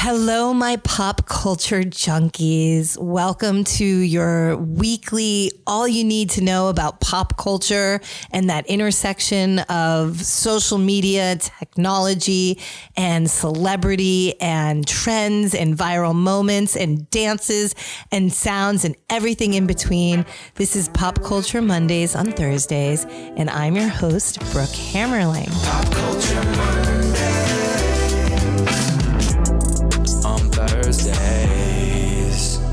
Hello, my pop culture junkies. Welcome to your weekly all you need to know about pop culture and that intersection of social media, technology, and celebrity, and trends, and viral moments, and dances, and sounds, and everything in between. This is Pop Culture Mondays on Thursdays, and I'm your host, Brooke Hammerling.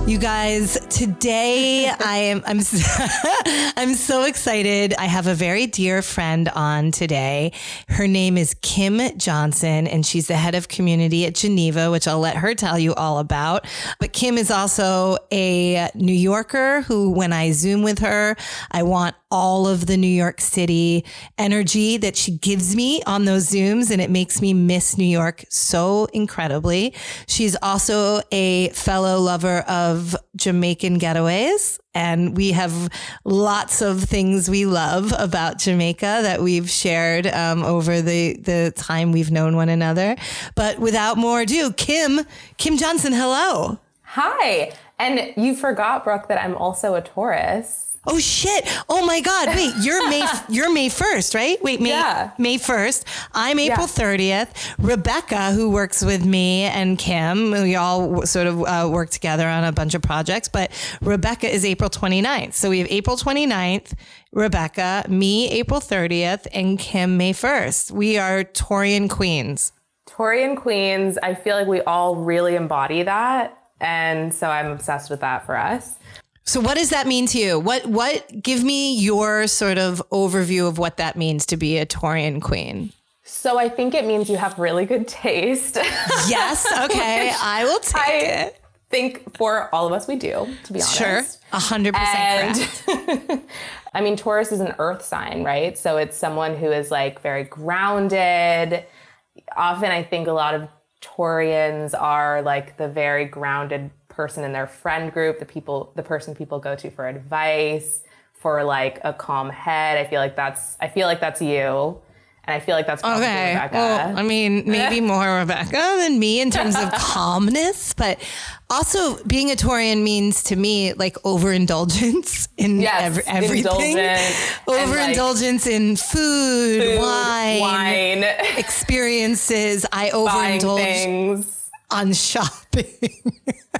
You guys, today I am I'm I'm so excited. I have a very dear friend on today. Her name is Kim Johnson and she's the head of community at Geneva, which I'll let her tell you all about. But Kim is also a New Yorker who when I Zoom with her, I want all of the New York City energy that she gives me on those Zooms, and it makes me miss New York so incredibly. She's also a fellow lover of Jamaican getaways. And we have lots of things we love about Jamaica that we've shared um, over the, the time we've known one another. But without more ado, Kim, Kim Johnson, hello. Hi. And you forgot, Brooke, that I'm also a Taurus. Oh shit! Oh my God! Wait, you're May you're May first, right? Wait, May Yeah. May first. I'm April Yeah. thirtieth. Rebecca, who works with me and Kim, we all sort of uh, work together on a bunch of projects. But Rebecca is April 29th. So we have April 29th, Rebecca, me April 30th, and Kim May 1st. We are Taurean queens. Taurean Queens, I feel like we all really embody that. And so I'm obsessed with that for us. So what does that mean to you? What what? Give me your sort of overview of what that means to be a Taurean queen. So I think it means you have really good taste. Yes. Okay. I will take I it. think for all of us, we do, to be honest. Sure. A hundred percent And correct. I mean, Taurus is an earth sign, right? So it's someone who is like very grounded. Often I think a lot of Taureans are like the very grounded person in their friend group, the people, the person people go to for advice, for like a calm head. I feel like that's, I feel like that's you. And I feel like that's probably Okay. Rebecca. Well, I mean, maybe more Rebecca than me in terms of calmness, but also being a Taurean means to me like overindulgence in Yes, every, everything. and, like, Overindulgence in food, Food, wine, wine, experiences. I overindulge on shopping.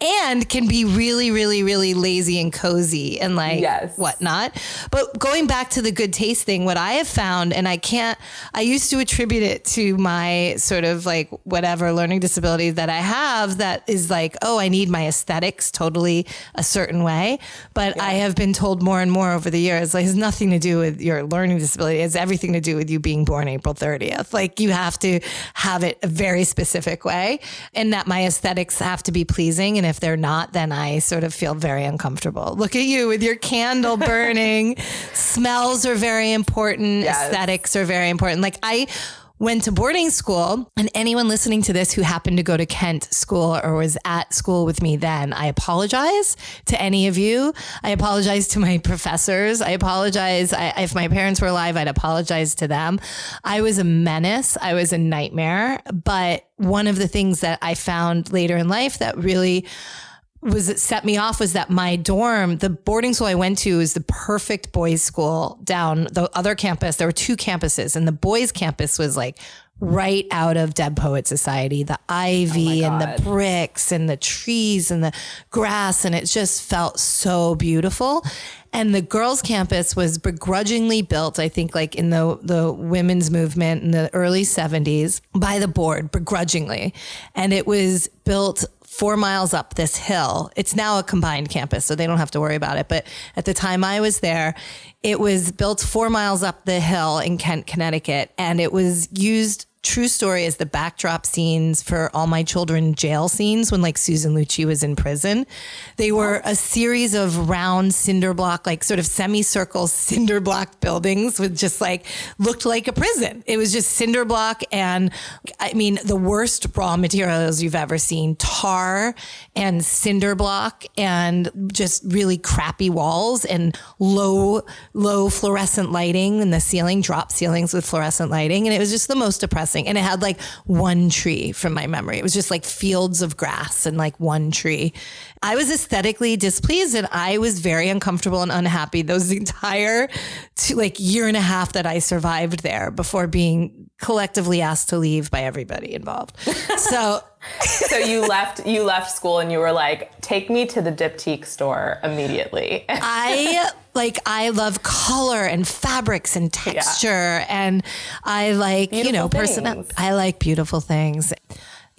and can be really, really, really lazy and cozy and like Yes. whatnot. But going back to the good taste thing, what I have found, and I can't, I used to attribute it to my sort of like whatever learning disability that I have that is like, oh, I need my aesthetics totally a certain way. But I have been told more and more over the years, like, it has nothing to do with your learning disability. It has everything to do with you being born April 30th. Like you have to have it a very specific way and that my aesthetics have to be pleasing. And if they're not, then I sort of feel very uncomfortable. Look at you with your candle burning. Smells are very important. Yes. Aesthetics are very important. Like I went to boarding school and anyone listening to this who happened to go to Kent school or was at school with me then, I apologize to any of you. I apologize to my professors. I apologize. I, if my parents were alive, I'd apologize to them. I was a menace. I was a nightmare. But one of the things that I found later in life that really was it set me off was that my dorm, the boarding school I went to is the perfect boys school down the other campus. There were two campuses and the boys campus was like right out of Dead Poet Society, the ivy oh and the bricks and the trees and the grass. And it just felt so beautiful. And the girls' campus was begrudgingly built, I think, like in the, the women's movement in the early 70s by the board, begrudgingly. And it was built four miles up this hill. It's now a combined campus, so they don't have to worry about it. But at the time I was there, it was built four miles up the hill in Kent, Connecticut, and it was used. True story is the backdrop scenes for all my children jail scenes when like Susan Lucci was in prison. They were a series of round cinder block, like sort of semicircle cinder block buildings with just like looked like a prison. It was just cinder block and I mean the worst raw materials you've ever seen, tar and cinder block and just really crappy walls and low low fluorescent lighting and the ceiling, drop ceilings with fluorescent lighting and it was just the most depressing And it had like one tree from my memory. It was just like fields of grass and like one tree. I was aesthetically displeased and I was very uncomfortable and unhappy those entire two, like year and a half that I survived there before being collectively asked to leave by everybody involved. So so you left you left school and you were like, take me to the Diptyque store immediately. I like I love color and fabrics and texture and I like, you know, Beautiful person. I like beautiful things.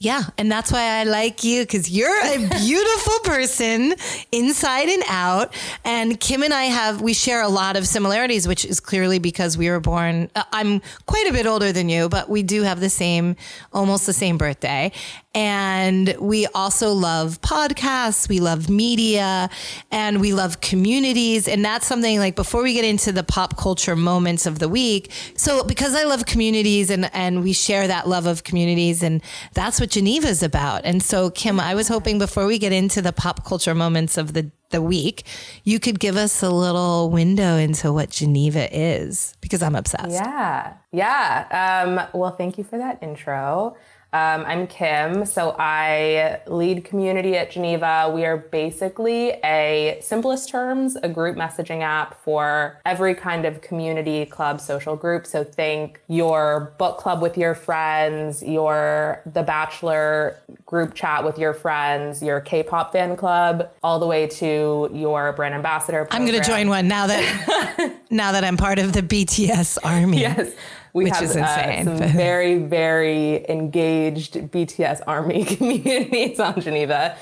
Yeah, and that's why I like you because you're a beautiful person inside and out. And Kim and I have, we share a lot of similarities, which is clearly because we were born, uh, I'm quite a bit older than you, but we do have the same, almost the same birthday. And we also love podcasts, we love media, and we love communities. And that's something like before we get into the pop culture moments of the week. So, because I love communities and, and we share that love of communities, and that's what Geneva is about. And so, Kim, I was hoping before we get into the pop culture moments of the the week, you could give us a little window into what Geneva is because I'm obsessed. Yeah. Yeah. Um, well, thank you for that intro. Um, I'm Kim. So I lead community at Geneva. We are basically a, simplest terms, a group messaging app for every kind of community, club, social group. So think your book club with your friends, your The Bachelor group chat with your friends, your K-pop fan club, all the way to your brand ambassador. I'm going to join one now that now that I'm part of the BTS army. Yes. We Which have is uh, some but- very, very engaged BTS army communities on Geneva.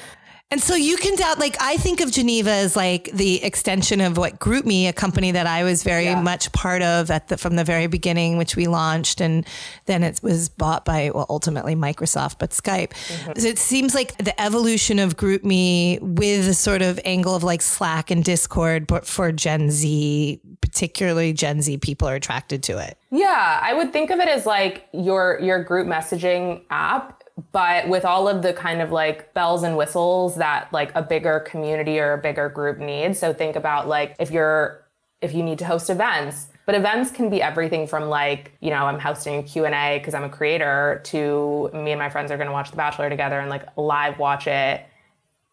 And so you can doubt, like, I think of Geneva as like the extension of what GroupMe, a company that I was very Yeah. much part of at the, from the very beginning, which we launched. And then it was bought by, well, ultimately Microsoft, but Skype. Mm-hmm. So it seems like the evolution of GroupMe with a sort of angle of like Slack and Discord, but for Gen Z, particularly Gen Z people are attracted to it. Yeah, I would think of it as like your your group messaging app, but with all of the kind of like bells and whistles that like a bigger community or a bigger group needs. So think about like if you're if you need to host events, but events can be everything from like, you know, I'm hosting a Q&A because I'm a creator to me and my friends are going to watch The Bachelor together and like live watch it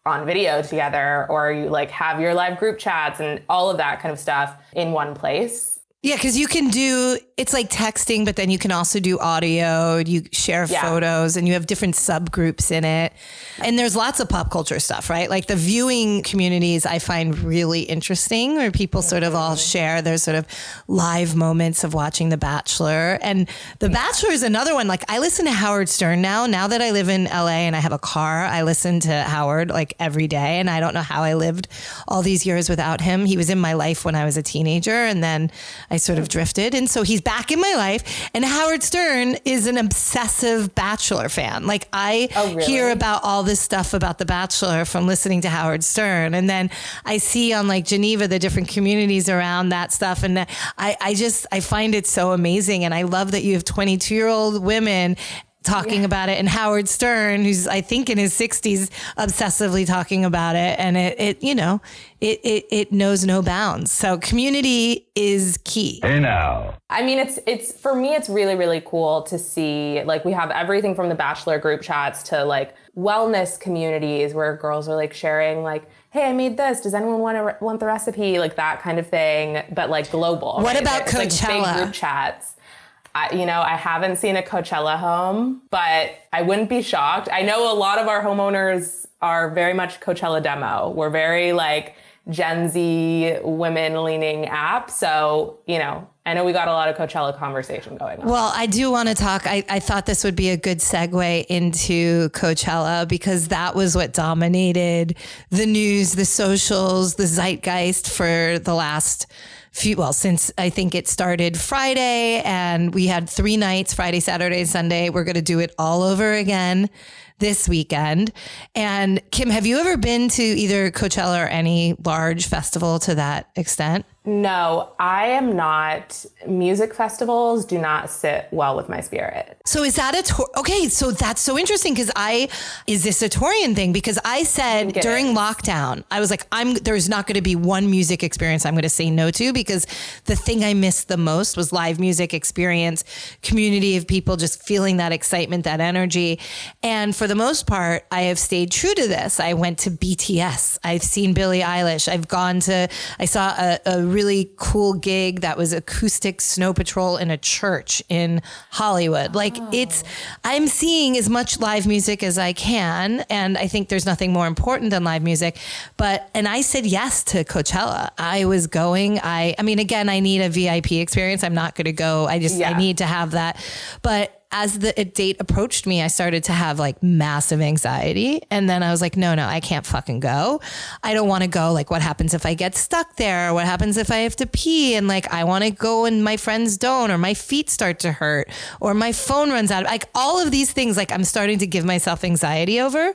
on video together or you like have your live group chats and all of that kind of stuff in one place. Yeah, because you can do it's like texting, but then you can also do audio. You share Yeah. photos, and you have different subgroups in it. And there's lots of pop culture stuff, right? Like the viewing communities, I find really interesting, where people sort of all mm-hmm. share their sort of live moments of watching The Bachelor. And The Bachelor is another one. Like I listen to Howard Stern now. Now that I live in LA and I have a car, I listen to Howard like every day. And I don't know how I lived all these years without him. He was in my life when I was a teenager, and then I sort of drifted. And so he's back in my life. And Howard Stern is an obsessive Bachelor fan. Like I Oh, really? hear about all this stuff about The Bachelor from listening to Howard Stern. And then I see on like Geneva the different communities around that stuff. And I, I just, I find it so amazing. And I love that you have 22 year old women talking about it and Howard Stern who's I think in his 60s obsessively talking about it and it, it you know it, it it knows no bounds so community is key Hey now. I mean, it's it's for me, it's really really cool to see. Like, we have everything from the bachelor group chats to like wellness communities where girls are like sharing like, "Hey, I made this. Does anyone want to want the recipe?" Like that kind of thing, but like global. What right? about It's, like, Coachella? big group chats. I, you know, I haven't seen a Coachella home, but I wouldn't be shocked. I know a lot of our homeowners are very much Coachella demo. We're very like Gen Z women leaning app. So, you know, I know we got a lot of Coachella conversation going on. Well, I do want to talk. I, I thought this would be a good segue into Coachella because that was what dominated the news, the socials, the zeitgeist for the last few, well, since I think it started Friday and we had three nights Friday, Saturday, Sunday. We're going to do it all over again this weekend. And Kim, have you ever been to either Coachella or any large festival to that extent? No, I am not. Music festivals do not sit well with my spirit. So is that a tour? Okay, so that's so interesting because I is this a Taurean thing? Because I said during is. lockdown, I was like, I'm there's not going to be one music experience I'm going to say no to because the thing I missed the most was live music experience, community of people just feeling that excitement, that energy, and for the most part, I have stayed true to this. I went to BTS. I've seen Billie Eilish. I've gone to. I saw a, a really cool gig that was acoustic snow patrol in a church in Hollywood. Like oh. it's, I'm seeing as much live music as I can. And I think there's nothing more important than live music. But, and I said yes to Coachella. I was going, I, I mean, again, I need a VIP experience. I'm not going to go. I just, I need to have that. But as the date approached me, I started to have like massive anxiety. And then I was like, no, no, I can't fucking go. I don't want to go. Like, what happens if I get stuck there? What happens if I have to pee? And like, I want to go and my friends don't, or my feet start to hurt, or my phone runs out. Like, all of these things, like, I'm starting to give myself anxiety over.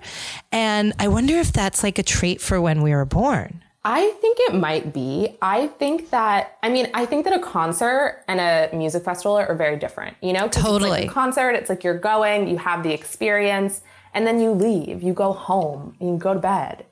And I wonder if that's like a trait for when we were born. I think it might be. I think that, I mean, I think that a concert and a music festival are very different, you know? Totally. like a concert, it's like you're going, you have the experience, and then you leave, you go home, and you go to bed.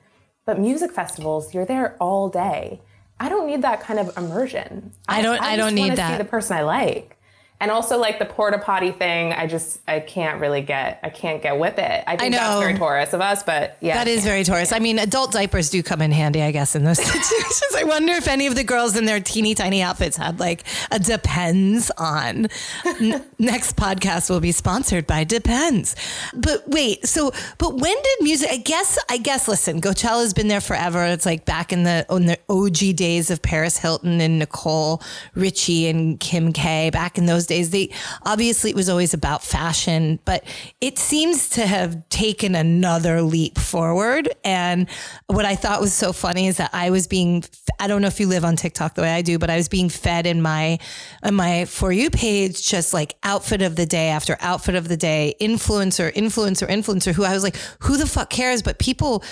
But music festivals, you're there all day. I don't need that kind of immersion. I don't- I just don't need that. See the person I like. And also like the porta potty thing, I just I can't really get I can't get with it. I think know. that's very Taurus of us, but yeah. That is very Taurus. I mean, adult diapers do come in handy, I guess, in those situations. I wonder if any of the girls in their teeny tiny outfits had like a Depends on. N- next podcast will be sponsored by Depends. But wait, so but when did music? I guess I guess listen, Coachella's been there forever. It's like back in the in the OG days of Paris Hilton and Nicole Richie and Kim K. Back in those days, they obviously it was always about fashion, but it seems to have taken another leap forward. And what I thought was so funny is that I was being I don't know if you live on TikTok the way I do, but I was being fed in my in my for you page just like outfit of the day after outfit of the day, influencer, influencer, influencer. Who I was like, who the fuck cares? But people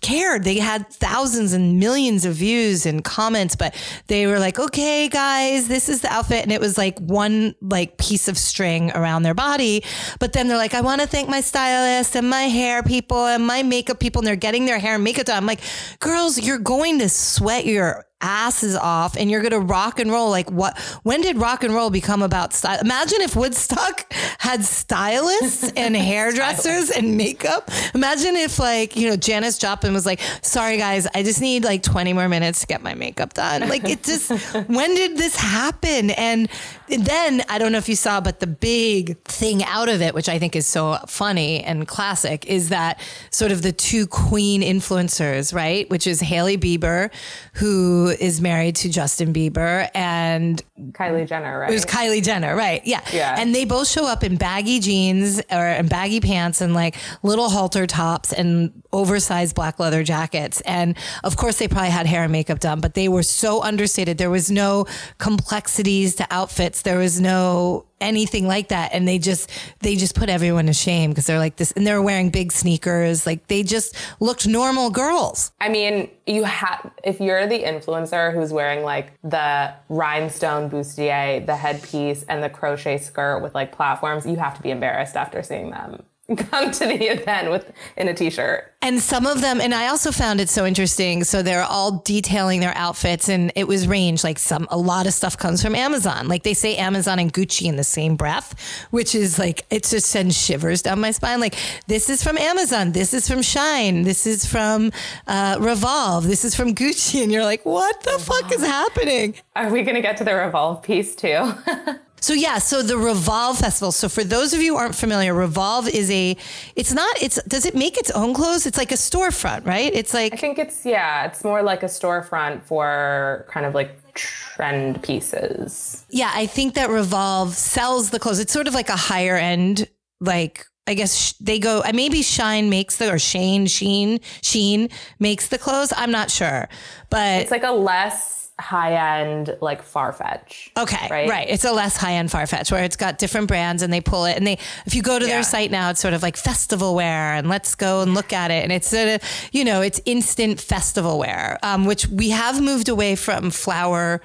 cared. They had thousands and millions of views and comments, but they were like, okay, guys, this is the outfit. And it was like one like piece of string around their body. But then they're like, I want to thank my stylist and my hair people and my makeup people. And they're getting their hair and makeup done. I'm like, girls, you're going to sweat your asses off and you're going to rock and roll. Like what, when did rock and roll become about style? Imagine if Woodstock had stylists and hairdressers and makeup. Imagine if like, you know, Janis Joplin was like, sorry guys, I just need like 20 more minutes to get my makeup done. Like it just, when did this happen? And then I don't know if you saw, but the big thing out of it, which I think is so funny and classic, is that sort of the two queen influencers, right? Which is Hailey Bieber, who is married to Justin Bieber, and Kylie Jenner, right? it was Kylie Jenner, right? Yeah. Yeah. And they both show up in baggy jeans or in baggy pants and like little halter tops and oversized black leather jackets. And of course, they probably had hair and makeup done, but they were so understated. There was no complexities to outfits. There was no anything like that. And they just they just put everyone to shame because they're like this and they're wearing big sneakers. Like they just looked normal girls. I mean, you have if you're the influencer who's wearing like the rhinestone bustier, the headpiece, and the crochet skirt with like platforms, you have to be embarrassed after seeing them come to the event with in a t-shirt. And some of them, and I also found it so interesting. So they're all detailing their outfits, and it was range. Like some, a lot of stuff comes from Amazon. Like they say Amazon and Gucci in the same breath, which is like it just sends shivers down my spine. Like this is from Amazon, this is from Shein, this is from uh, Revolve, this is from Gucci, and you're like, what the fuck is happening? Are we gonna get to the revolve piece too? So yeah, so the Revolve Festival. So for those of you who aren't familiar, Revolve is a it's not it's does it make its own clothes? It's like a storefront, right? It's like I think it's yeah, it's more like a storefront for kind of like trend pieces. yeah, I think that Revolve sells the clothes. It's sort of like a higher end like I guess they go uh, maybe Shein makes the or Shane Sheen Sheen makes the clothes. I'm not sure. But It's like a less high end like Farfetch. Okay, Right? right. It's a less high end Farfetch where it's got different brands and they pull it and they if you go to Yeah. their site now, it's sort of like festival wear and let's go and look at it and it's sort of you know it's instant festival wear, um, which we have moved away from flower.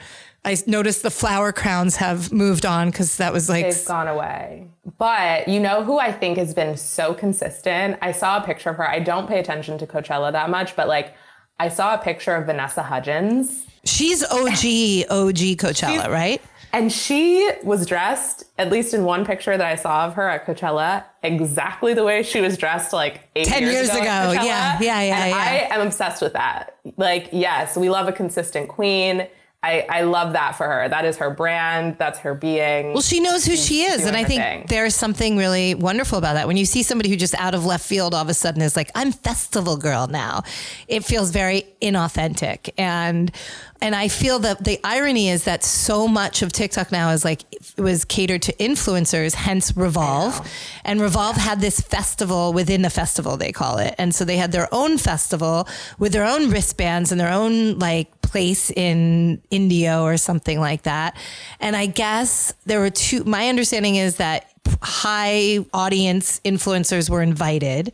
I noticed the flower crowns have moved on because that was like They've gone away. But you know who I think has been so consistent? I saw a picture of her. I don't pay attention to Coachella that much, but like I saw a picture of Vanessa Hudgens she's OG OG Coachella, right? and she was dressed, at least in one picture that I saw of her at Coachella, exactly the way she was dressed like eight 10 years, years ago. ago. Yeah, yeah, yeah, And yeah. I am obsessed with that. Like, yes, we love a consistent queen. I, I love that for her. That is her brand. That's her being. Well, she knows who she is. And I think thing. there's something really wonderful about that. When you see somebody who just out of left field all of a sudden is like, I'm festival girl now, it feels very inauthentic. And and I feel that the irony is that so much of TikTok now is like it was catered to influencers, hence Revolve. And Revolve had this festival within the festival, they call it. And so they had their own festival with their own wristbands and their own like place in Indio or something like that. And I guess there were two, my understanding is that high audience influencers were invited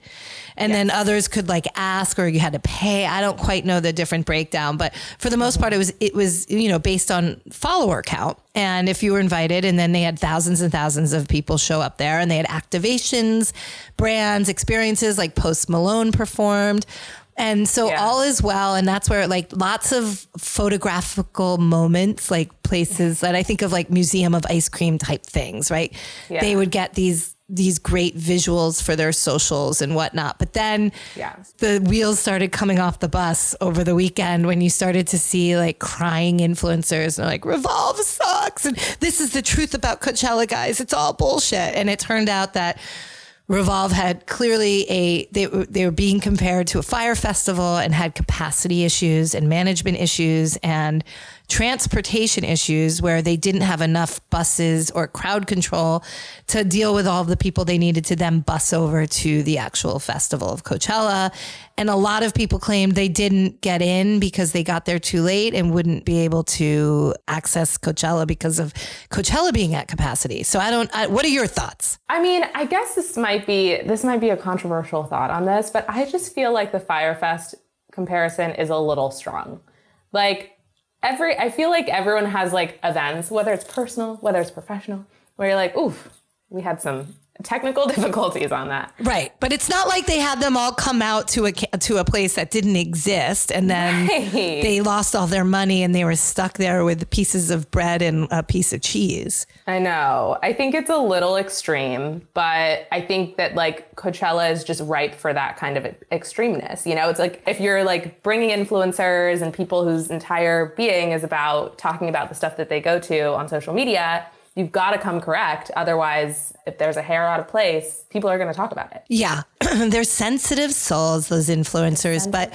and then others could like ask or you had to pay. I don't quite know the different breakdown but for the most part it was it was you know based on follower count. And if you were invited and then they had thousands and thousands of people show up there and they had activations brands experiences like post malone performed and so Yeah. all is well. And that's where like lots of photographical moments, like places that I think of like museum of ice cream type things, right? Yeah. They would get these these great visuals for their socials and whatnot. But then Yeah. the wheels started coming off the bus over the weekend when you started to see like crying influencers and like Revolve sucks. And this is the truth about Coachella, guys. It's all bullshit. And it turned out that Revolve had clearly a they they were being compared to a Fyre Festival and had capacity issues and management issues and transportation issues where they didn't have enough buses or crowd control to deal with all the people they needed to then bus over to the actual festival of Coachella. And a lot of people claimed they didn't get in because they got there too late and wouldn't be able to access Coachella because of Coachella being at capacity. So I don't I, what are your thoughts? I mean, I guess this might be this might be a controversial thought on this, but I just feel like the Fyre Fest comparison is a little strong. Like every I feel like everyone has like events, whether it's personal, whether it's professional, where you're like, oof, we had some technical difficulties on that. Right, but it's not like they had them all come out to a to a place that didn't exist, and then Right. they lost all their money and they were stuck there with pieces of bread and a piece of cheese. I know. I think it's a little extreme, but I think that like Coachella is just ripe for that kind of extremeness. You know, it's like if you're like bringing influencers and people whose entire being is about talking about the stuff that they go to on social media, you've got to come correct. Otherwise, if there's a hair out of place, people are going to talk about it. Yeah, they're sensitive souls, those influencers. But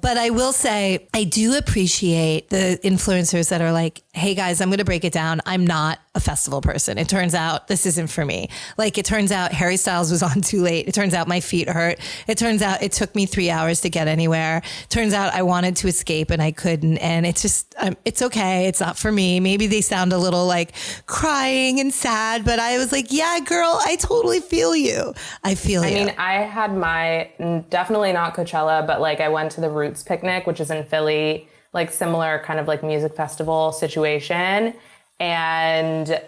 but I will say I do appreciate the influencers that are like, hey guys, I'm going to break it down. I'm not a festival person. It turns out this isn't for me. Like it turns out Harry Styles was on too late. It turns out my feet hurt. It turns out it took me three hours to get anywhere. Turns out I wanted to escape and I couldn't. And it's just um, it's okay. It's not for me. Maybe they sound a little like crying and sad, but I was like, yeah, girl, I totally feel you. I feel you. I mean, I had my mm, definitely not Coachella, but like I went to the Roots picnic, which is in Philly, like similar kind of like music festival situation. And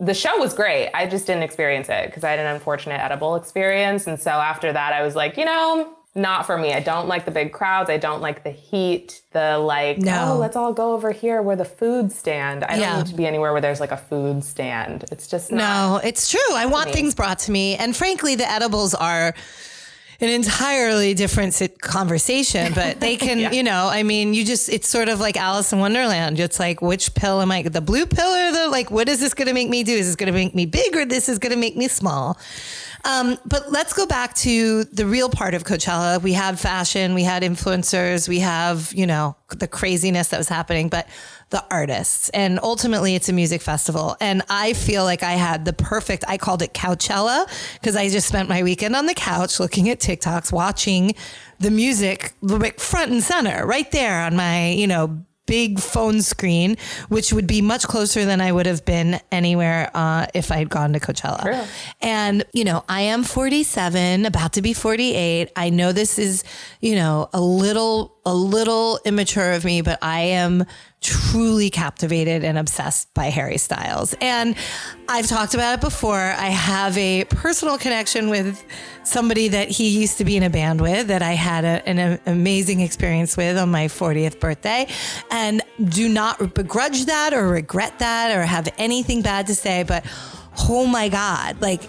the show was great. I just didn't experience it because I had an unfortunate edible experience. And so after that, I was like, you know, not for me. I don't like the big crowds. I don't like the heat. The like, No. oh, let's all go over here where the food stand. I don't Yeah. need to be anywhere where there's like a food stand. It's just not. No, it's true. I want things brought to me. And frankly, the edibles are an entirely different conversation, but they can, you know, I mean, you just, it's sort of like Alice in Wonderland. It's like, which pill am I, the blue pill or the, like, what is this going to make me do? Is this going to make me big or this is going to make me small? Um, but let's go back to the real part of Coachella. We had fashion, we had influencers, we have, you know, the craziness that was happening, but the artists. And ultimately, it's a music festival. And I feel like I had the perfect, I called it Couchella because I just spent my weekend on the couch looking at TikToks, watching the music front and center right there on my, you know, big phone screen, which would be much closer than I would have been anywhere uh, if I had gone to Coachella. True. And, you know, I am 47, about to be 48. I know this is, you know, a little, a little immature of me, but I am truly captivated and obsessed by Harry Styles. And I've talked about it before. I have a personal connection with somebody that he used to be in a band with that I had a, an amazing experience with on my 40th birthday. And do not begrudge that or regret that or have anything bad to say, but oh my God, like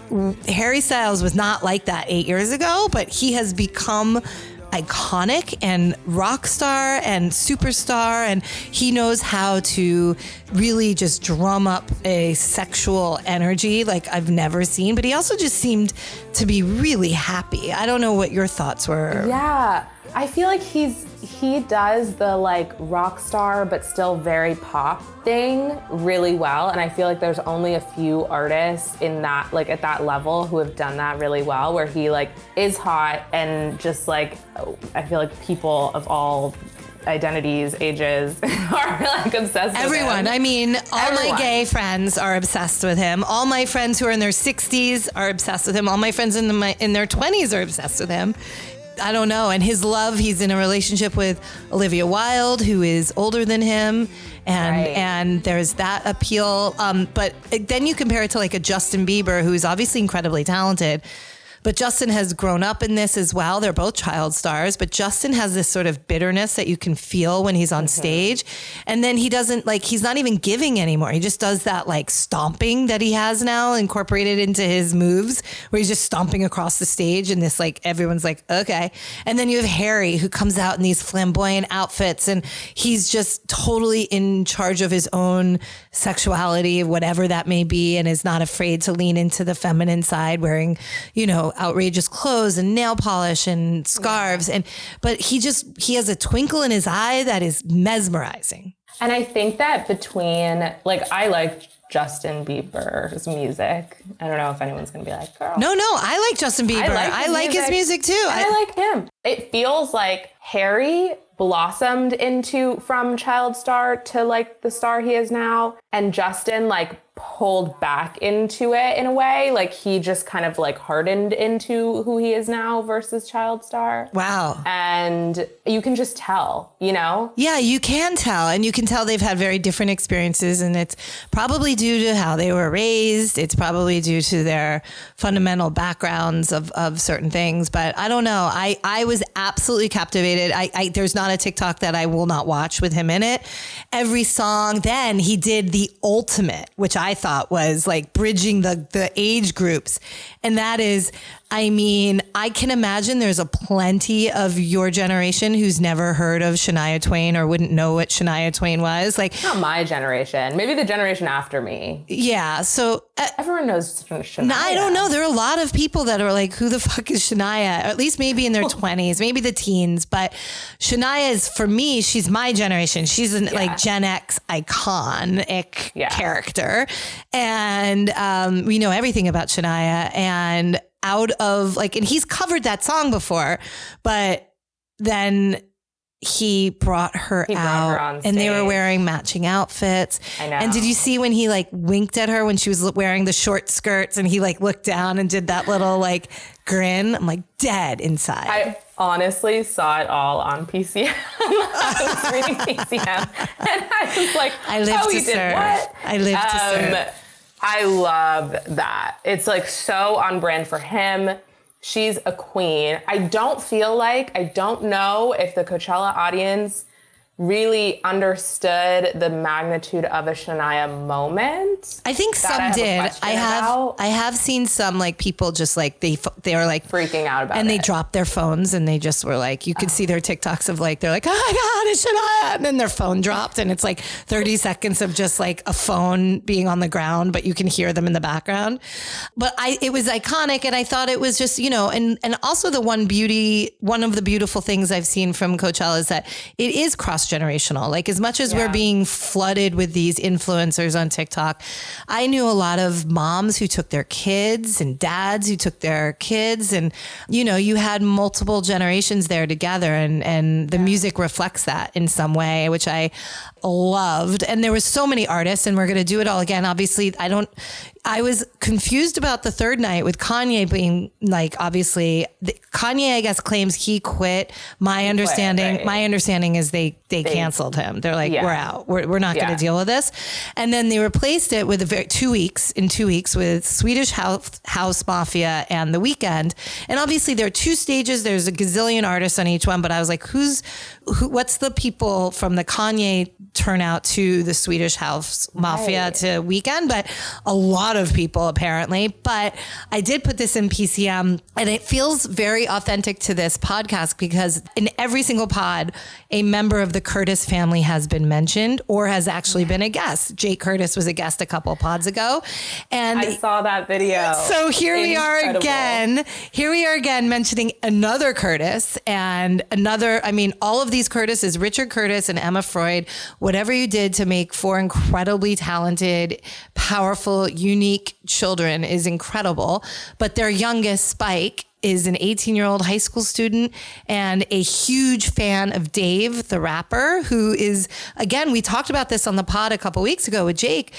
Harry Styles was not like that eight years ago, but he has become iconic and rock star and superstar and he knows how to really just drum up a sexual energy like I've never seen but he also just seemed to be really happy. I don't know what your thoughts were. Yeah. I feel like he's he does the like rock star but still very pop thing really well and I feel like there's only a few artists in that like at that level who have done that really well where he like is hot and just like I feel like people of all identities, ages are like obsessed Everyone. with him. I mean, all Everyone. my gay friends are obsessed with him. All my friends who are in their 60s are obsessed with him. All my friends in, the, my, in their 20s are obsessed with him. I don't know. And his love, he's in a relationship with Olivia Wilde, who is older than him. And Right. and there's that appeal. Um, but then you compare it to like a Justin Bieber, who's obviously incredibly talented. But Justin has grown up in this as well. They're both child stars, but Justin has this sort of bitterness that you can feel when he's on mm-hmm. stage. And then he doesn't like, he's not even giving anymore. He just does that like stomping that he has now incorporated into his moves where he's just stomping across the stage and this like, everyone's like, okay. And then you have Harry who comes out in these flamboyant outfits and he's just totally in charge of his own sexuality, whatever that may be, and is not afraid to lean into the feminine side, wearing, you know, outrageous clothes and nail polish and scarves. And, but he just, he has a twinkle in his eye that is mesmerizing. And I think that between like I like Justin Bieber's music. I don't know if anyone's gonna be like, girl. No, no, I like Justin Bieber. I like, his, music too. And I, like him. It feels like Harry blossomed into from child star to like the star he is now, and Justin like pulled back into it in a way. Like he just kind of like hardened into who he is now versus child star. wow. And you can just tell, you know? Yeah, you can tell, and you can tell they've had very different experiences, and it's probably due to how they were raised. It's probably due to their fundamental backgrounds of, of certain things. But I don't know. I, I was absolutely captivated. I, I there's not a TikTok that I will not watch with him in it. Every song. Then he did the ultimate, which I thought was like bridging the the age groups, and that is. I mean, I can imagine there's a plenty of your generation who's never heard of Shania Twain or wouldn't know what Shania Twain was. Like, Not my generation. Maybe the generation after me. yeah. So uh, Everyone knows Shania. I don't know. There are a lot of people that are like, who the fuck is Shania? Or at least maybe in their 20s, maybe the teens. But Shania is, for me, she's my generation. She's an like Gen X iconic Yeah. character. And um, we know everything about Shania. And out of like, and he's covered that song before, but then he brought her He brought out her and they were wearing matching outfits. I know. And did you see when he like winked at her when she was wearing the short skirts and he like looked down and did that little like grin? I'm like dead inside. I honestly saw it all on PCM. I was reading PCM, and I was like, I live oh, to he did serve. what? I live to um, serve. I love that. It's like so on brand for him. She's a queen. I don't feel like, I don't know if the Coachella audience really understood the magnitude of a Shania moment. I think some a did. I have about. I have seen some like people just like they they are like Freaking out about it. and they dropped their phones and they just were like you could see their TikToks of like they're like oh my god it's Shania and then their phone dropped and it's like 30 seconds of just like a phone being on the ground but you can hear them in the background but I it was iconic and I thought it was just you know and and also the one beauty one of the beautiful things I've seen from Coachella is that it is cross generational. Like as much as we're being flooded with these influencers on TikTok, I knew a lot of moms who took their kids and dads who took their kids and you know, you had multiple generations there together and and the music reflects that in some way, which I loved. And there was so many artists and we're going to do it all again. Obviously, I don't I was confused about the third night with Kanye being like obviously the, Kanye I guess claims he quit. My understanding right. my understanding is they they, canceled him. They're like Yeah. we're out. We're, we're not going to deal with this. And then they replaced it with a very, 2 weeks in 2 weeks with Swedish House House Mafia and The Weeknd. And obviously there are two stages. There's a gazillion artists on each one, but I was like who's who what's the people from the Kanye turnout to the Swedish House Mafia Right. to Weeknd, but a lot of people apparently. But I did put this in PCM and it feels very authentic to this podcast because in every single pod, a member of the Curtis family has been mentioned or has actually been a guest. Jake Curtis was a guest a couple pods ago. And I saw that video. so here we are again. Here we are again mentioning another Curtis and another. I mean, all of these Curtises, Richard Curtis and Emma Freud, whatever you did to make four incredibly talented, powerful, unique children is incredible. But their youngest, Spike, is an 18 year old high school student and a huge fan of Dave, the rapper, who is, again, we talked about this on the pod a couple weeks ago with Jake.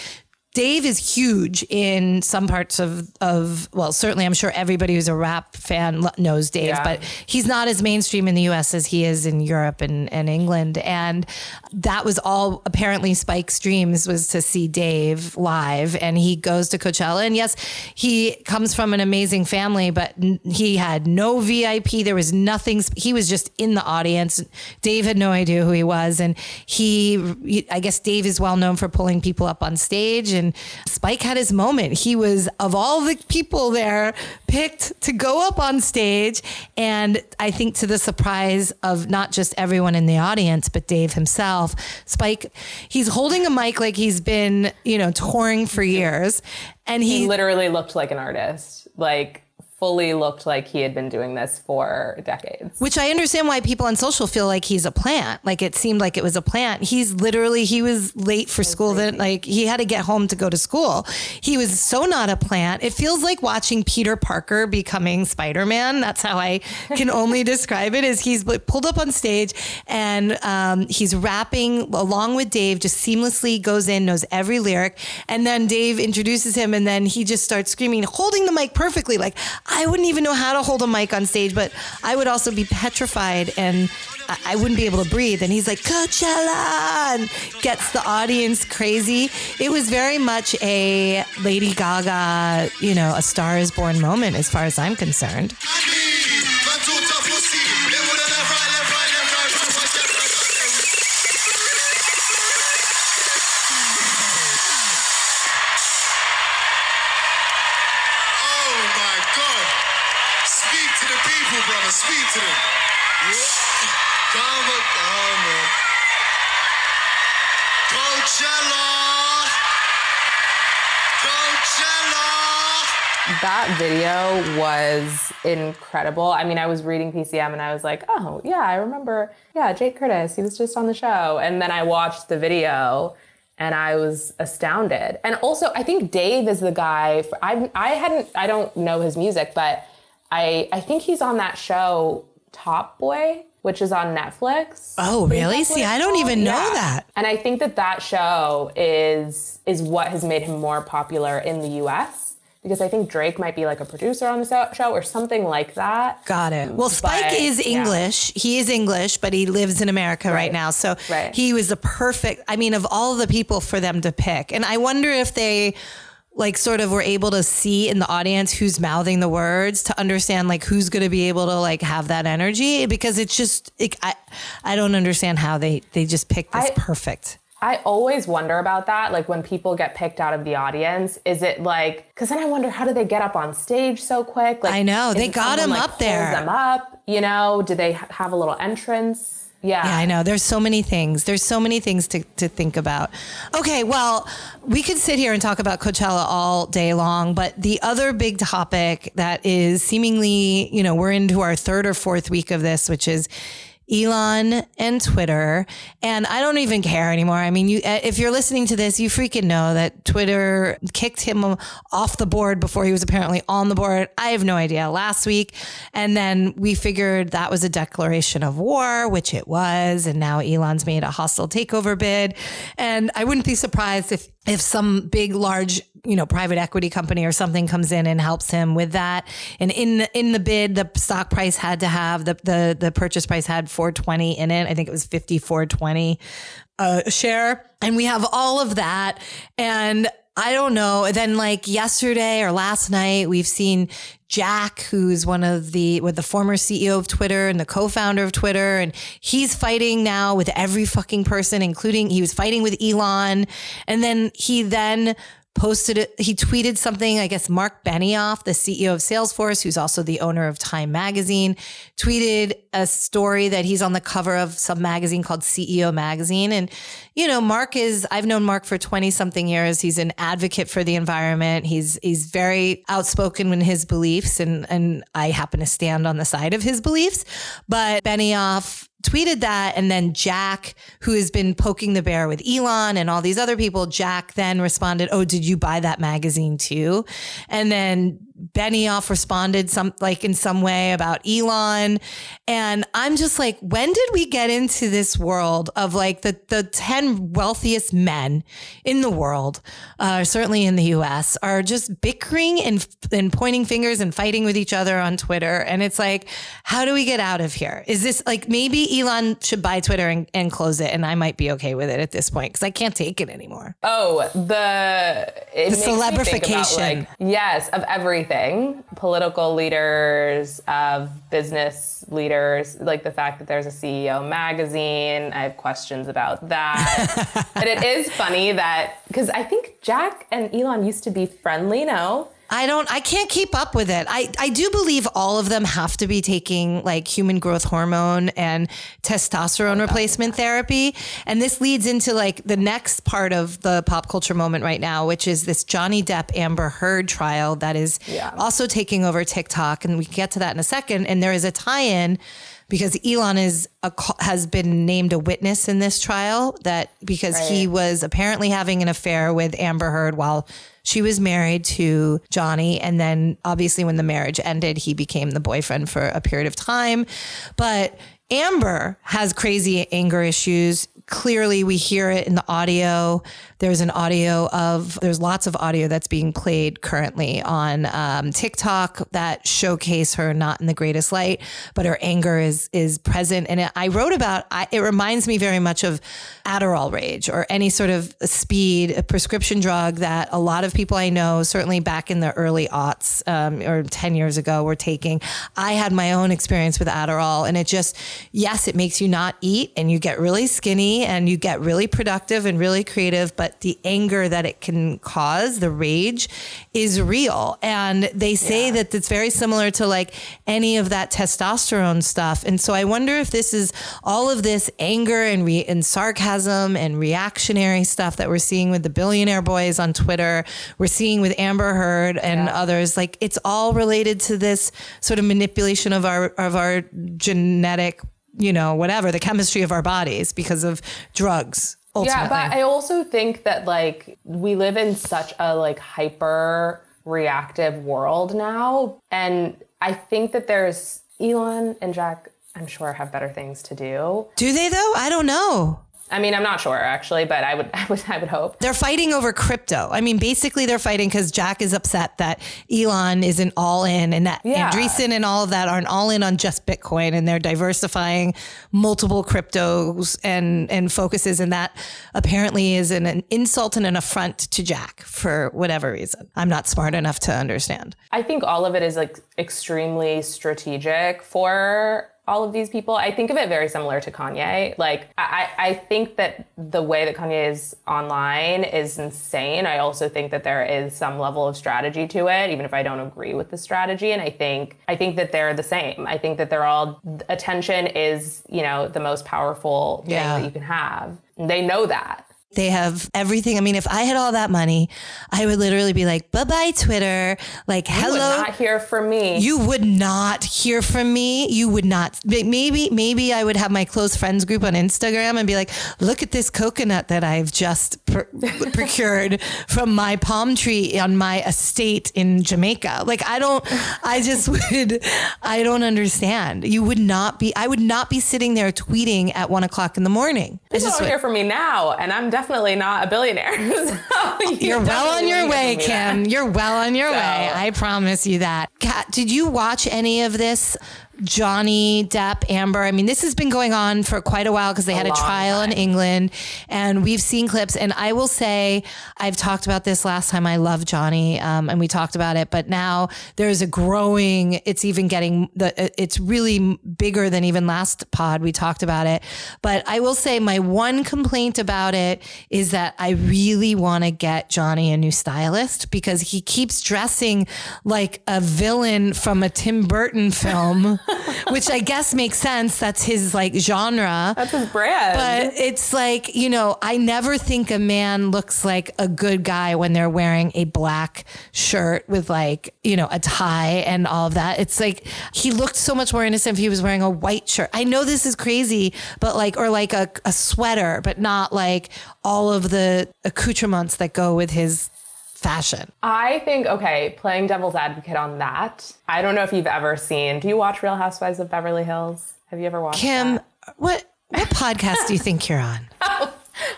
Dave is huge in some parts of of well, certainly I'm sure everybody who's a rap fan knows Dave, Yeah. but he's not as mainstream in the US as he is in Europe and, and England. And that was all apparently Spike's dreams was to see Dave live. And he goes to Coachella. And yes, he comes from an amazing family, but he had no VIP. There was nothing. He was just in the audience. Dave had no idea who he was. And he, he- I guess Dave is well known for pulling people up on stage. And Spike had his moment. He was, of all the people there, picked to go up on stage. And I think to the surprise of not just everyone in the audience, but Dave himself, Spike, he's holding a mic like he's been, you know, touring for years. And he he, literally looked like an artist. Like fully looked like he had been doing this for decades. which I understand why people on social feel like he's a plant. Like it seemed like it was a plant. He's literally he was late for school. Then like he had to get home to go to school. He was so not a plant. It feels like watching Peter Parker becoming Spider Man. That's how I can only describe it. Is he's pulled up on stage and um, he's rapping along with Dave. Just seamlessly goes in, knows every lyric, and then Dave introduces him, and then he just starts screaming, holding the mic perfectly. Like I wouldn't even know how to hold a mic on stage, but I would also be petrified and I- wouldn't be able to breathe. And he's like, Coachella, and gets the audience crazy. It was very much a Lady Gaga, you know, a Star is Born moment as far as I'm concerned. That video was incredible. I mean, I was reading PCM and I was like, oh, yeah, I remember. Yeah, Jake Curtis, he was just on the show. And then I watched the video and I was astounded. And also, I think Dave is the guy. For, I, I hadn't, I don't know his music, but I, I think he's on that show, Top Boy, which is on Netflix. Oh, really? See, I don't even know Yeah. that. And I think that that show is is what has made him more popular in the U.S. Because I think Drake might be like a producer on the show or something like that. Got it. Well, Spike But, is yeah. English. He is English, but he lives in America right, Right. now. So Right. he was the perfect, I mean, of all the people for them to pick. And I wonder if they like sort of were able to see in the audience who's mouthing the words to understand like who's going to be able to like have that energy because it's just it, I I don't understand how they they just picked this I- perfect. I always wonder about that. Like when people get picked out of the audience, is it like? Because then I wonder how do they get up on stage so quick? Like I know, they got him like, up there. Them up, you know? Do they ha- have a little entrance? Yeah. Yeah, I know. There's so many things. There's so many things to, to think about. Okay, well, we could sit here and talk about Coachella all day long, but the other big topic that is seemingly, you know, we're into our third or fourth week of this, which is Elon and Twitter. And I don't even care anymore. I mean, you, uh, if you're listening to this, you freaking know that Twitter kicked him off the board before he was apparently on the board. I have no idea last week. And then we figured that was a declaration of war, which it was. And now Elon's made a hostile takeover bid. And I wouldn't be surprised if if some big large you know private equity company or something comes in and helps him with that. And in the in the bid the stock price had to have the the, the purchase price had 420 in it. I think it was 5420 uh, a share. And we have all of that. And I don't know. Then like yesterday or last night, we've seen Jack, who's one of the with the former CEO of Twitter and the co-founder of Twitter, and he's fighting now with every fucking person, including he was fighting with Elon, and then he then posted it. He tweeted something. I guess Mark Benioff, the CEO of Salesforce, who's also the owner of Time Magazine, tweeted a story that he's on the cover of some magazine called CEO Magazine. And, you know, Mark is, I've known Mark for 20 something years. He's an advocate for the environment. He's, he's very outspoken in his beliefs. And, and I happen to stand on the side of his beliefs. But Benioff tweeted that. And then Jack, who has been poking the bear with Elon and all these other people, Jack then responded, Oh, did you buy that magazine too? And then Benioff responded some like in some way about Elon. And I'm just like, when did we get into this world of like the, the 10 wealthiest men in the world, uh, certainly in the US, are just bickering and, and pointing fingers and fighting with each other on Twitter? And it's like, how do we get out of here? Is this like maybe Elon should buy Twitter and, and close it? And I might be okay with it at this point because I can't take it anymore. Oh, the, the celebrification. Like, yes, of everything everything political leaders, of business leaders, like the fact that there's a CEO magazine. I have questions about that. but it is funny that, because I think Jack and Elon used to be friendly, no? I don't, I can't keep up with it. I, I do believe all of them have to be taking like human growth hormone and testosterone oh, replacement therapy. And this leads into like the next part of the pop culture moment right now, which is this Johnny Depp Amber Heard trial that is yeah. also taking over TikTok. And we can get to that in a second. And there is a tie in because Elon is a, has been named a witness in this trial that because right. he was apparently having an affair with Amber Heard while she was married to Johnny. And then obviously, when the marriage ended, he became the boyfriend for a period of time. But Amber has crazy anger issues. Clearly, we hear it in the audio. There's an audio of, there's lots of audio that's being played currently on um, TikTok that showcase her not in the greatest light, but her anger is is present. And it, I wrote about, I, it reminds me very much of Adderall rage or any sort of speed, a prescription drug that a lot of people I know, certainly back in the early aughts um, or 10 years ago, were taking. I had my own experience with Adderall, and it just, yes, it makes you not eat and you get really skinny and you get really productive and really creative, but but the anger that it can cause, the rage, is real. And they say yeah. that it's very similar to like any of that testosterone stuff. And so I wonder if this is all of this anger and re- and sarcasm and reactionary stuff that we're seeing with the billionaire boys on Twitter, we're seeing with Amber Heard and yeah. others. Like it's all related to this sort of manipulation of our of our genetic you know, whatever, the chemistry of our bodies because of drugs. Ultimately. Yeah, but I also think that like we live in such a like hyper reactive world now. And I think that there's Elon and Jack, I'm sure, have better things to do. Do they though? I don't know. I mean, I'm not sure actually, but I would, I would, I would hope they're fighting over crypto. I mean, basically, they're fighting because Jack is upset that Elon isn't all in, and that yeah. Andreessen and all of that aren't all in on just Bitcoin, and they're diversifying multiple cryptos and and focuses, and that apparently is an, an insult and an affront to Jack for whatever reason. I'm not smart enough to understand. I think all of it is like extremely strategic for all of these people. I think of it very similar to Kanye. Like, I, I think that the way that Kanye is online is insane. I also think that there is some level of strategy to it, even if I don't agree with the strategy. And I think I think that they're the same. I think that they're all attention is, you know, the most powerful thing yeah. that you can have. They know that. They have everything. I mean, if I had all that money, I would literally be like, bye bye, Twitter. Like, You would hello. not hear from me. You would not hear from me. You would not. Maybe, maybe I would have my close friends group on Instagram and be like, "Look at this coconut that I've just pr- procured from my palm tree on my estate in Jamaica." Like, I don't. I just would. I don't understand. You would not be. I would not be sitting there tweeting at one o'clock in the morning. People don't would- hear from me now, and I'm definitely not a billionaire. So you You're well on your way, hear from me then. Kim. You're well on your So- way. I promise you that. Kat, did you watch any of this? Johnny Depp, Amber. I mean, this has been going on for quite a while because they had a trial in. England and we've seen clips. And I will say, I've talked about this last time. I love Johnny um, and we talked about it, but now there's a growing, it's even getting the, it's really bigger than even last pod. We talked about it. But I will say, my one complaint about it is that I really want to get Johnny a new stylist because he keeps dressing like a villain from a Tim Burton film, which I guess makes sense. That's his like genre. That's his brand. But it's like, you know, I never think a man looks like a good guy when they're wearing a black shirt with like, you know, a tie and all of that. It's like he looked so much more innocent if he was wearing a white shirt. I know this is crazy, but like, or like a, a sweater, but not like all of the accoutrements that go with his fashion. I think, okay, playing devil's advocate on that, I don't know if you've ever seen, do you watch Real Housewives of Beverly Hills? Have you ever watched Kim, that? what what podcast do you think you're on?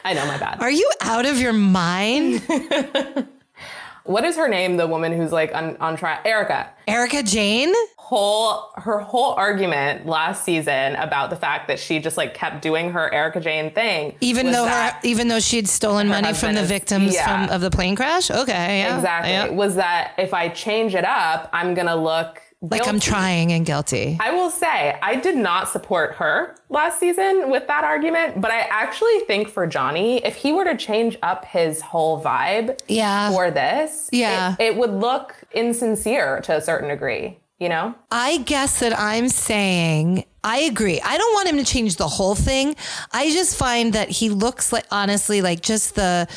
I know, my bad. Are you out of your mind? What is her name? The woman who's like on, on trial? Erika. Erika Jayne? Whole her whole argument last season about the fact that she just like kept doing her Erika Jayne thing. Even though her, even though she had stolen money from the is- victims yeah. from of the plane crash. Okay, yeah, exactly yeah. was that if I change it up, I'm gonna look Like I'm trying and guilty. I will say, I did not support her last season with that argument, but I actually think for Johnny, if he were to change up his whole vibe Yeah. for this, Yeah. it, it would look insincere to a certain degree, you know? I guess that I'm saying I agree. I don't want him to change the whole thing. I just find that he looks like honestly like just the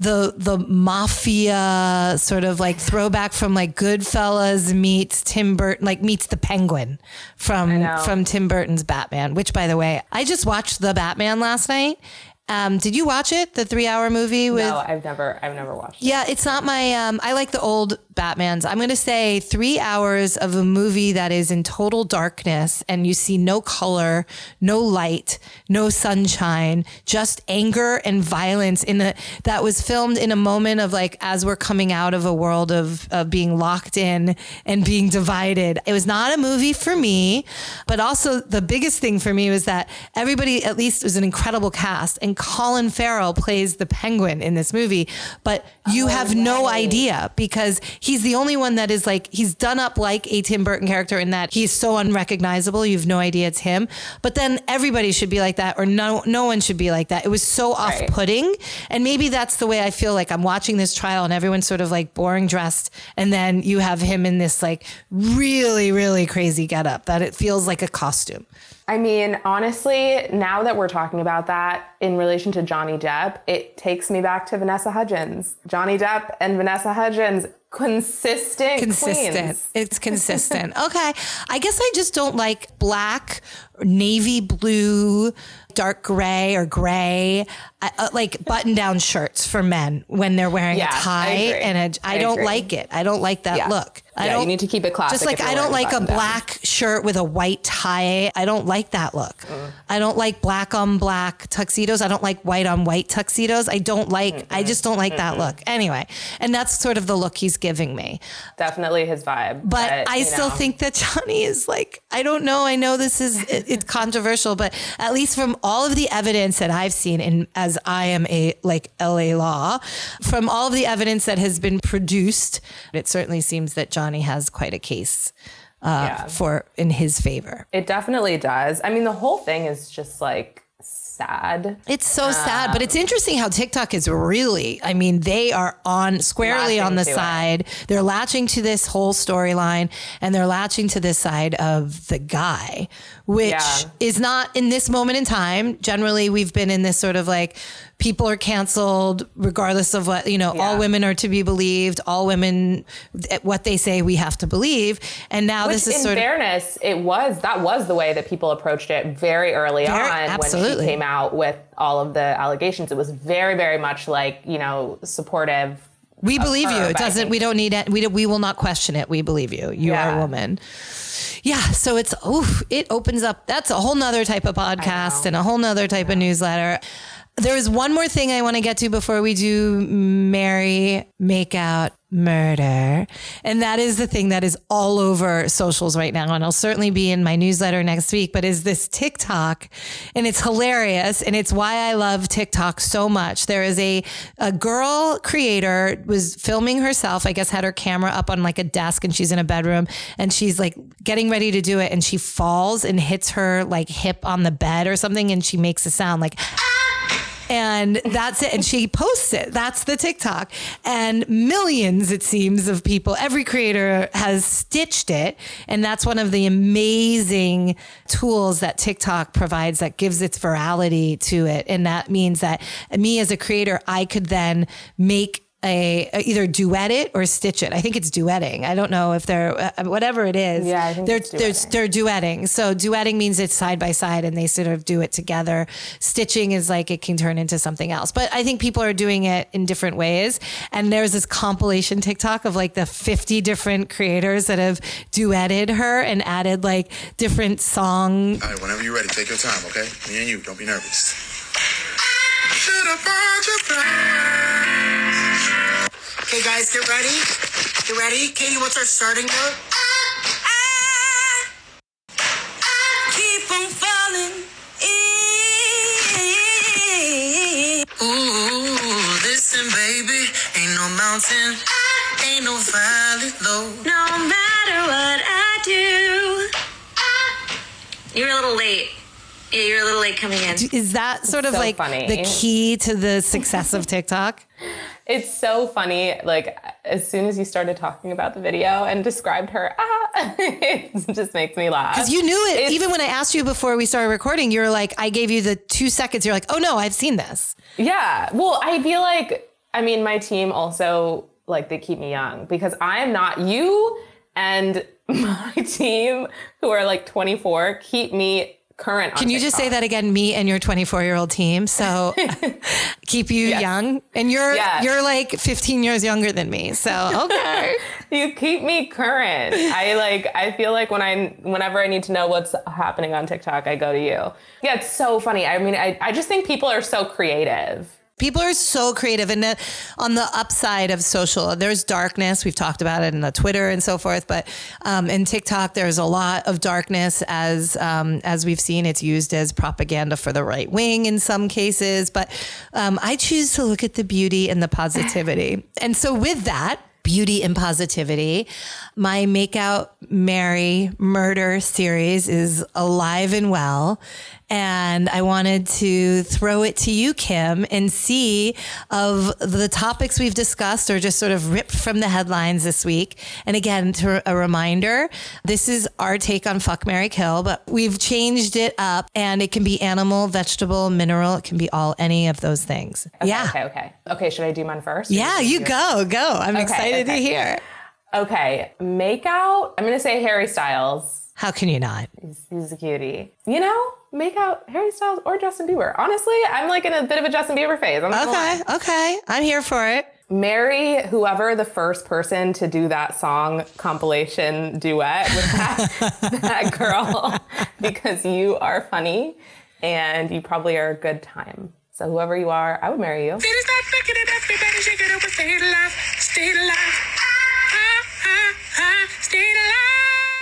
the the mafia sort of like throwback from like Goodfellas meets Tim Burton like meets the Penguin from from Tim Burton's Batman. Which by the way, I just watched the Batman last night. Um, did you watch it? The three hour movie with No, I've never, I've never watched it. Yeah, it's not my. Um, I like the old Batman's. I'm going to say three hours of a movie that is in total darkness, and you see no color, no light, no sunshine, just anger and violence. In the that was filmed in a moment of like as we're coming out of a world of of being locked in and being divided. It was not a movie for me, but also the biggest thing for me was that everybody at least was an incredible cast, and Colin Farrell plays the Penguin in this movie, but you have no oh, idea because he's the only one that is like he's done up like a Tim Burton character in that he's so unrecognizable. You have no idea it's him. But then everybody should be like that, or no, no one should be like that. It was so off-putting, and maybe that's the way I feel like I'm watching this trial, and everyone's sort of like boring dressed, and then you have him in this like really, really crazy getup that it feels like a costume. I mean, honestly, now that we're talking about that in relation to Johnny Depp, it takes me back to Vanessa Hudgens. Johnny Depp and Vanessa Hudgens, consistent, consistent. queens. It's consistent. okay. I guess I just don't like black, navy blue, dark gray or gray, uh, uh, like button down shirts for men when they're wearing Yeah, a I tie. agree. And a, I, I don't agree. like it. I don't like that Yeah. look. I Yeah, don't you need to keep it classic Just like I don't like a black shirt with a white tie. I don't like that look. Mm. I don't like black on black tuxedos. I don't like white on white tuxedos. I don't like, I just don't like that look. Anyway, and that's sort of the look he's giving me. Definitely his vibe. But I still know. think that Johnny is like, I don't know. I know this is it, it's controversial, but at least from all of the evidence that I've seen, and as I am a like LA law, from all of the evidence that has been produced, it certainly seems that Johnny has quite a case uh, Yeah. for in his favor. It definitely does. I mean, the whole thing is just like sad. It's so sad, but it's interesting how TikTok is really, I mean, they are on squarely on the to it. side. They're latching to this whole storyline and they're latching to this side of the guy, which Yeah. is not in this moment in time. Generally, we've been in this sort of like people are canceled regardless of what, you know, all women are to be believed, all women, what they say we have to believe. And now Which, this is in sort of. fairness, it was that was the way that people approached it very early Very- on when she came out with all of the allegations. It was very, very much like you know supportive. We believe you. It doesn't. We don't need it. We we will not question it. We believe you. You are a woman. Yeah. So it's oof. It opens up. That's a whole nother type of podcast and a whole nother type of newsletter. There is one more thing I want to get to before we do marry, make out, murder. And that is the thing that is all over socials right now. And I'll certainly be in my newsletter next week, but is this TikTok and it's hilarious. And it's why I love TikTok so much. There is a, a girl creator was filming herself, I guess had her camera up on like a desk and she's in a bedroom and she's like getting ready to do it. And she falls and hits her like hip on the bed or something. And she makes a sound like, and that's it. And she posts it. That's the TikTok. And millions, it seems, of people, every creator has stitched it. And that's one of the amazing tools that TikTok provides that gives its virality to it. And that means that me as a creator, I could then make a, a- either duet it or stitch it. I think it's duetting. I don't know if they're uh, whatever it is. Yeah, I think they're it's they're, duetting. they're duetting. So duetting means it's side by side and they sort of do it together. Stitching is like it can turn into something else. But I think people are doing it in different ways. And there's this compilation TikTok of like the 50 different creators that have duetted her and added like different song. All right, whenever you're ready, take your time, okay? Me and you, don't be nervous. Okay, guys, get ready. Get ready. Katie, what's our starting note? Keep on falling in. Ooh, listen, baby. Ain't no mountain, ain't no valley low. No matter what I do. You're a little late. Yeah, you're a little late coming in. Is that sort of so like funny. the key to the success of TikTok? It's so funny. Like as soon as you started talking about the video and described her, ah, it just makes me laugh. Because you knew it. It's- Even when I asked you before we started recording, you were like, I gave you the two seconds. You're like, oh no, I've seen this. Yeah. Well, I feel like I mean my team also like they keep me young because I am not you and my team who are like 24 keep me current. Can you just say that again? Me and your 24 year old team. So keep you young, and you're Yes. you're like 15 years younger than me. So okay. You keep me current. I like I feel like when I whenever I need to know what's happening on TikTok, I go to you. Yeah, it's so funny. I mean, I, I just think people are so creative. People are so creative, and the, on the upside of social, there's darkness. We've talked about it in the Twitter and so forth, but um, in TikTok, there's a lot of darkness. As um, as we've seen, it's used as propaganda for the right wing in some cases. But um, I choose to look at the beauty and the positivity, and so with that. Beauty and positivity. My Makeout Marry Murder series is alive and well. And I wanted to throw it to you, Kim, and see of the topics we've discussed or just sort of ripped from the headlines this week. And again, to a reminder, this is our take on Fuck Marry Kill, but we've changed it up and it can be animal, vegetable, mineral. It can be all any of those things. yeah. Okay, okay. Okay, should I do mine first? Yeah, you go, go. I'm excited to hear. Okay, make out. I'm gonna say Harry Styles. How can you not? He's, he's a cutie. You know, make out Harry Styles or Justin Bieber. Honestly, I'm like in a bit of a Justin Bieber phase. I'm not. Okay, okay. I'm here for it. marry whoever the first person to do that song compilation duet with that, that girl because you are funny and you probably are a good time. So whoever you are, I would marry you.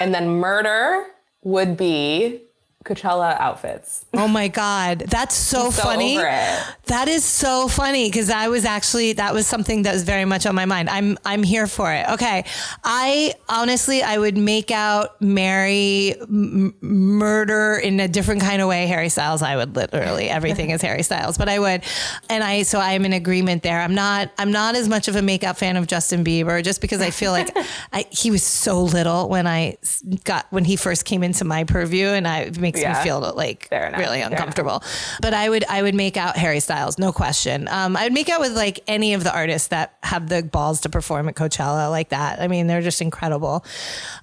And then murder would be Coachella outfits. Oh my God. That's so, So funny. That is so funny because I was actually that was something that was very much on my mind. I'm I'm here for it. Okay, I honestly I would make out marry m- murder in a different kind of way. Harry Styles, I would literally everything is Harry Styles, but I would, and I so I am in agreement there. I'm not I'm not as much of a makeup fan of Justin Bieber just because I feel like I, he was so little when I got when he first came into my purview, and I makes Yeah. me feel like really uncomfortable. But I would I would make out Harry Styles, no question. Um, I would make out with like any of the artists that have the balls to perform at Coachella like that. I mean, they're just incredible.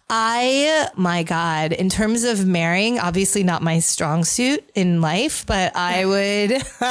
I my God, in terms of marrying, obviously not my strong suit in life, but I would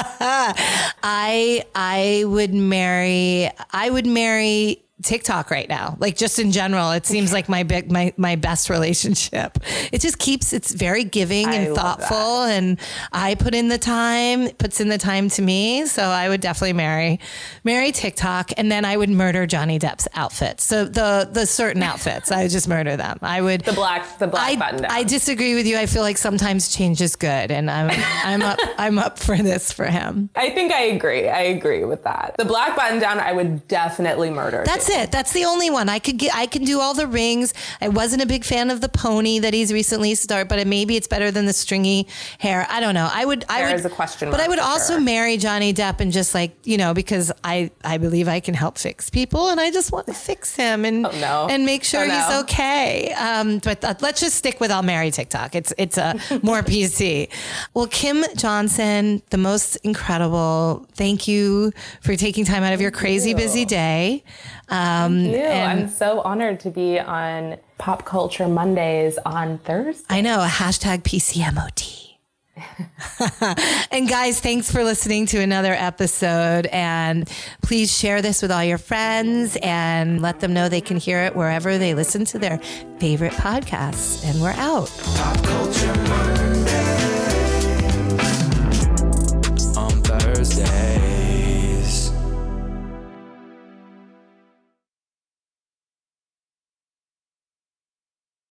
I I would marry I would marry TikTok right now. Like just in general, it seems like my big my my best relationship. It just keeps it's very giving and love thoughtful and I put in the time, it puts in the time to me. So I would definitely marry marry TikTok and then I would murder Johnny Depp's outfits. So the the certain outfits, I would just murder them. I would The black the black I, button down. I disagree with you. I feel like sometimes change is good and I'm I'm up I'm up for this for him. I think I agree. I agree with that. The black button down, I would definitely murder. That's it. That's the only one. I could get. I can do all the rings. I wasn't a big fan of the pony that he's recently started, but maybe it's better than the stringy hair. I don't know. I would. I Hair would. is a question But I would also sure. marry Johnny Depp and just like you know because I I believe I can help fix people and I just want to fix him and Oh, no. and make sure Oh, he's okay. Um, but uh, let's just stick with I'll marry TikTok. It's it's a more PC. Well, Kim Johnson, the most incredible. Thank you for taking time out of your crazy busy day. Um, Um, Ew, and- I'm so honored to be on Pop Culture Mondays on Thursday. I know, hashtag PCMOT. and guys, thanks for listening to another episode. And please share this with all your friends and let them know they can hear it wherever they listen to their favorite podcasts. And we're out. Pop culture Monday.